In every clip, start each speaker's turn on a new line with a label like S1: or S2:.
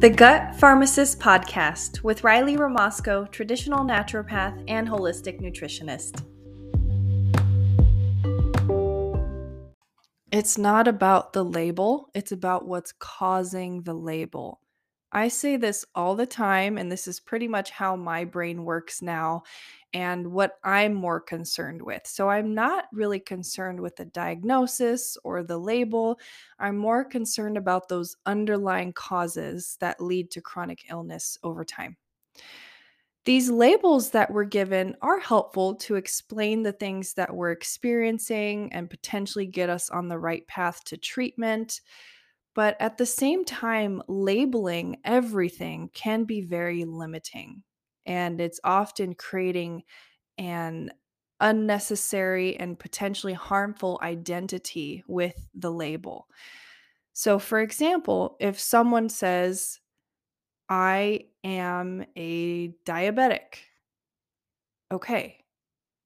S1: The Gut Farmacist Podcast with Riley Ramasco, traditional naturopath and holistic nutritionist.
S2: It's not about the label, it's about what's causing the label. I say this all the time, and this is pretty much how my brain works now and what I'm more concerned with. So I'm not really concerned with the diagnosis or the label. I'm more concerned about those underlying causes that lead to chronic illness over time. These labels that we're given are helpful to explain the things that we're experiencing and potentially get us on the right path to treatment. But at the same time, labeling everything can be very limiting. And it's often creating an unnecessary and potentially harmful identity with the label. So, for example, if someone says, I am a diabetic, okay,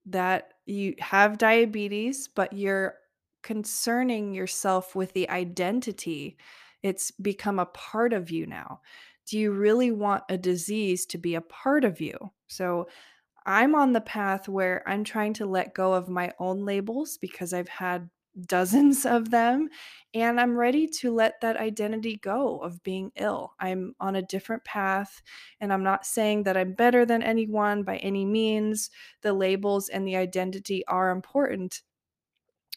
S2: that you have diabetes, but you're concerning yourself with the identity. It's become a part of you now. Do you really want a disease to be a part of you? So I'm on the path where I'm trying to let go of my own labels because I've had dozens of them and I'm ready to let that identity go of being ill. I'm on a different path and I'm not saying that I'm better than anyone by any means. The labels and the identity are important,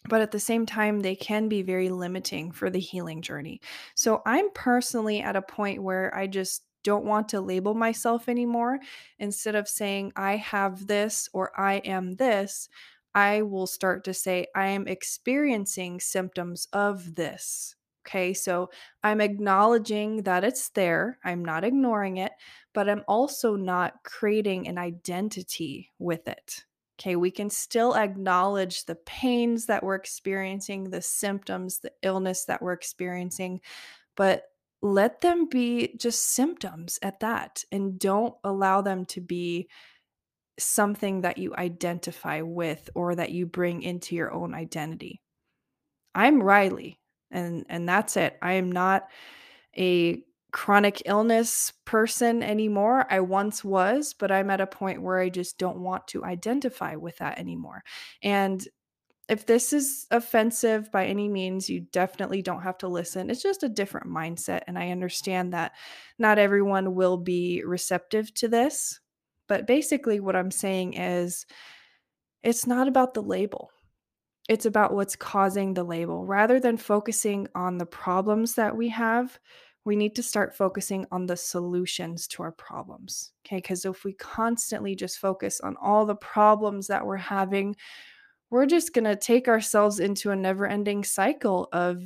S2: but at the same time, they can be very limiting for the healing journey. So I'm personally at a point where I just don't want to label myself anymore. Instead of saying, I have this or I am this, I will start to say, I am experiencing symptoms of this. Okay, so I'm acknowledging that it's there. I'm not ignoring it, but I'm also not creating an identity with it. Okay, we can still acknowledge the pains that we're experiencing, the symptoms, the illness that we're experiencing, but let them be just symptoms at that and don't allow them to be something that you identify with or that you bring into your own identity. I'm Riley and and that's it. I am not a chronic illness person anymore. I once was, but I'm at a point where I just don't want to identify with that anymore. And if this is offensive by any means, you definitely don't have to listen. It's just a different mindset. And I understand that not everyone will be receptive to this. But basically, what I'm saying is it's not about the label, it's about what's causing the label. Rather than focusing on the problems that we have, we need to start focusing on the solutions to our problems. Okay. Because if we constantly just focus on all the problems that we're having, we're just going to take ourselves into a never ending cycle of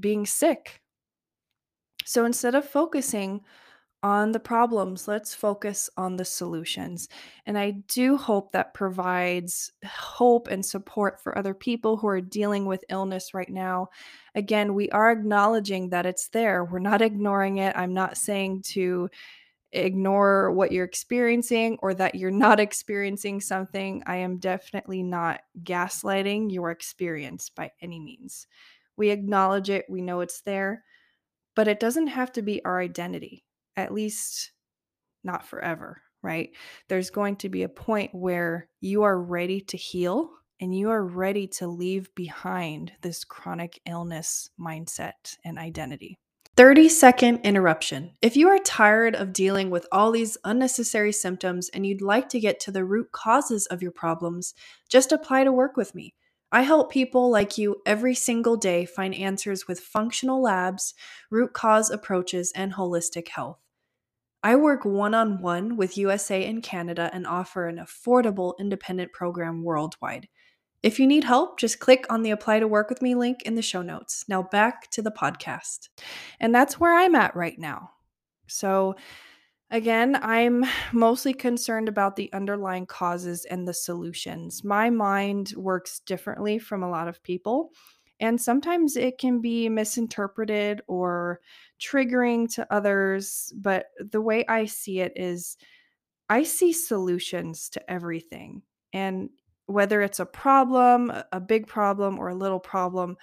S2: being sick. So instead of focusing on the problems, let's focus on the solutions. And I do hope that provides hope and support for other people who are dealing with illness right now. Again, we are acknowledging that it's there, we're not ignoring it. I'm not saying to ignore what you're experiencing or that you're not experiencing something. I am definitely not gaslighting your experience by any means. We acknowledge it, we know it's there, but it doesn't have to be our identity, at least not forever, right? There's going to be a point where you are ready to heal and you are ready to leave behind this chronic illness mindset and identity.
S1: 30 second interruption. If you are tired of dealing with all these unnecessary symptoms and you'd like to get to the root causes of your problems, just apply to work with me. I help people like you every single day find answers with functional labs, root cause approaches, and holistic health. I work one on one with USA and Canada and offer an affordable independent program worldwide. If you need help, just click on the Apply to Work with Me link in the show notes. Now back to the podcast. And that's where I'm at right now. So, again, I'm mostly concerned about the underlying causes and the solutions. My mind works differently from a lot of people. And sometimes it can be misinterpreted or triggering to others. But the way I see it is I see solutions to everything. And whether it's a problem, a big problem, or a little problem,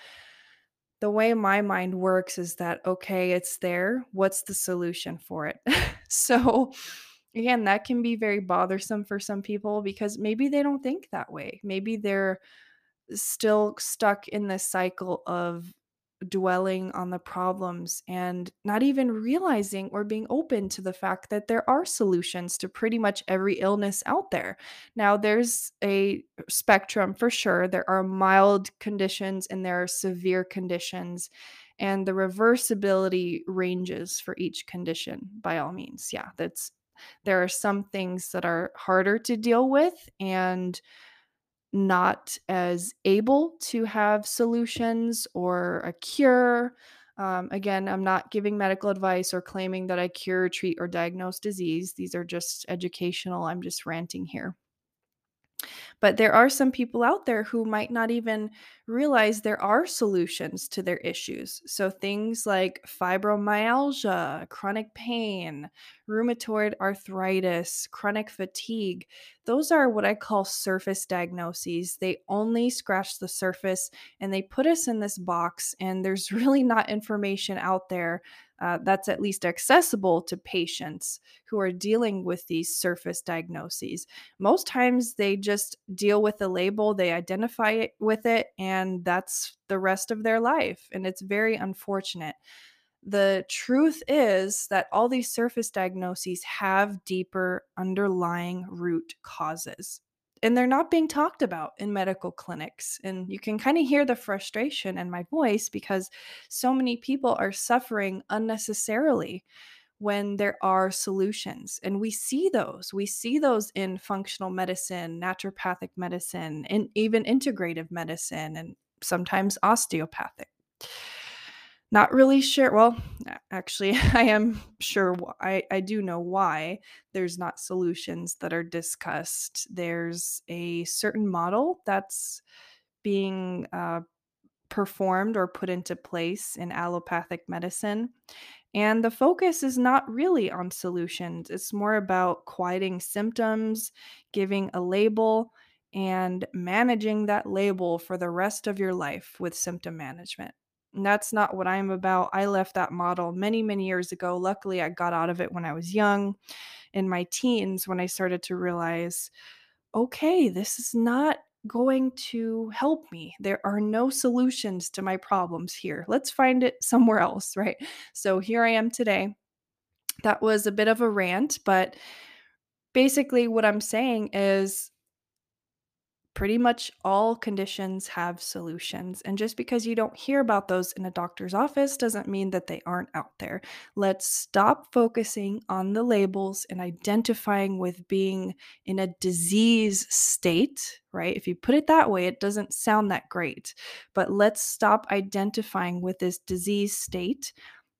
S2: the way my mind works is that, okay, it's there. What's the solution for it? so, again, that can be very bothersome for some people because maybe they don't think that way. Maybe they're still stuck in this cycle of dwelling on the problems and not even realizing or being open to the fact that there are solutions to pretty much every illness out there. Now, there's a spectrum for sure. There are mild conditions and there are severe conditions, and the reversibility ranges for each condition by all means. Yeah, that's there are some things that are harder to deal with and not as able to have solutions or a cure. Um, again, I'm not giving medical advice or claiming that I cure, treat, or diagnose disease. These are just educational. I'm just ranting here. But there are some people out there who might not even realize there are solutions to their issues. So things like fibromyalgia, chronic pain, rheumatoid arthritis, chronic fatigue, those are what I call surface diagnoses. They only scratch the surface and they put us in this box, and there's really not information out there uh, that's at least accessible to patients who are dealing with these surface diagnoses. Most times they just deal with the label, they identify it with it, and that's the rest of their life. And it's very unfortunate. The truth is that all these surface diagnoses have deeper underlying root causes and they're not being talked about in medical clinics. And you can kind of hear the frustration in my voice because so many people are suffering unnecessarily when there are solutions. And we see those. We see those in functional medicine, naturopathic medicine, and even integrative medicine, and sometimes osteopathic not really sure well actually i am sure i i do know why there's not solutions that are discussed there's a certain model that's being uh, performed or put into place in allopathic medicine and the focus is not really on solutions it's more about quieting symptoms giving a label and managing that label for the rest of your life with symptom management and that's not what I'm about. I left that model many, many years ago. Luckily, I got out of it when I was young in my teens when I started to realize okay, this is not going to help me. There are no solutions to my problems here. Let's find it somewhere else, right? So here I am today. That was a bit of a rant, but basically, what I'm saying is pretty much all conditions have solutions. And just because you don't hear about those in a doctor's office doesn't mean that they aren't out there. Let's stop focusing on the labels and identifying with being in a disease state, right? If you put it that way, it doesn't sound that great. But let's stop identifying with this disease state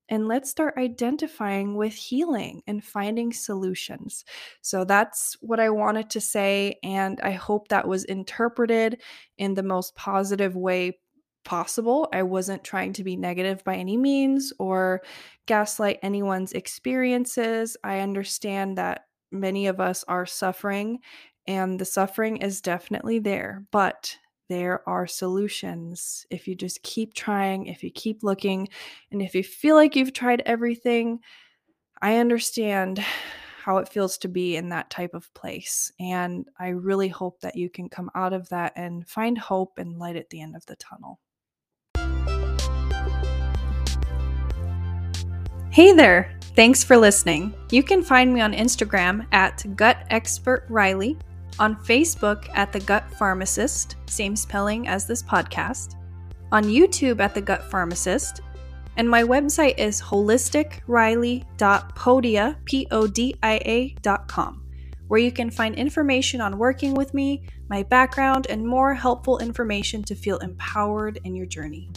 S2: and let's start identifying with healing and finding solutions. So that's what I wanted to say. And I hope that was interpreted in the most positive way possible. I wasn't trying to be negative by any means or gaslight anyone's experiences. I understand that many of us are suffering, and the suffering is definitely there. But there are solutions if you just keep trying, if you keep looking, and if you feel like you've tried everything. I understand how it feels to be in that type of place. And I really hope that you can come out of that and find hope and light at the end of the tunnel.
S1: Hey there! Thanks for listening. You can find me on Instagram at Gut Expert Riley on Facebook at The Gut Farmacist, same spelling as this podcast, on YouTube at The Gut Farmacist, and my website is holisticriley.podia, P-O-D-I-A.com, where you can find information on working with me, my background, and more helpful information to feel empowered in your journey.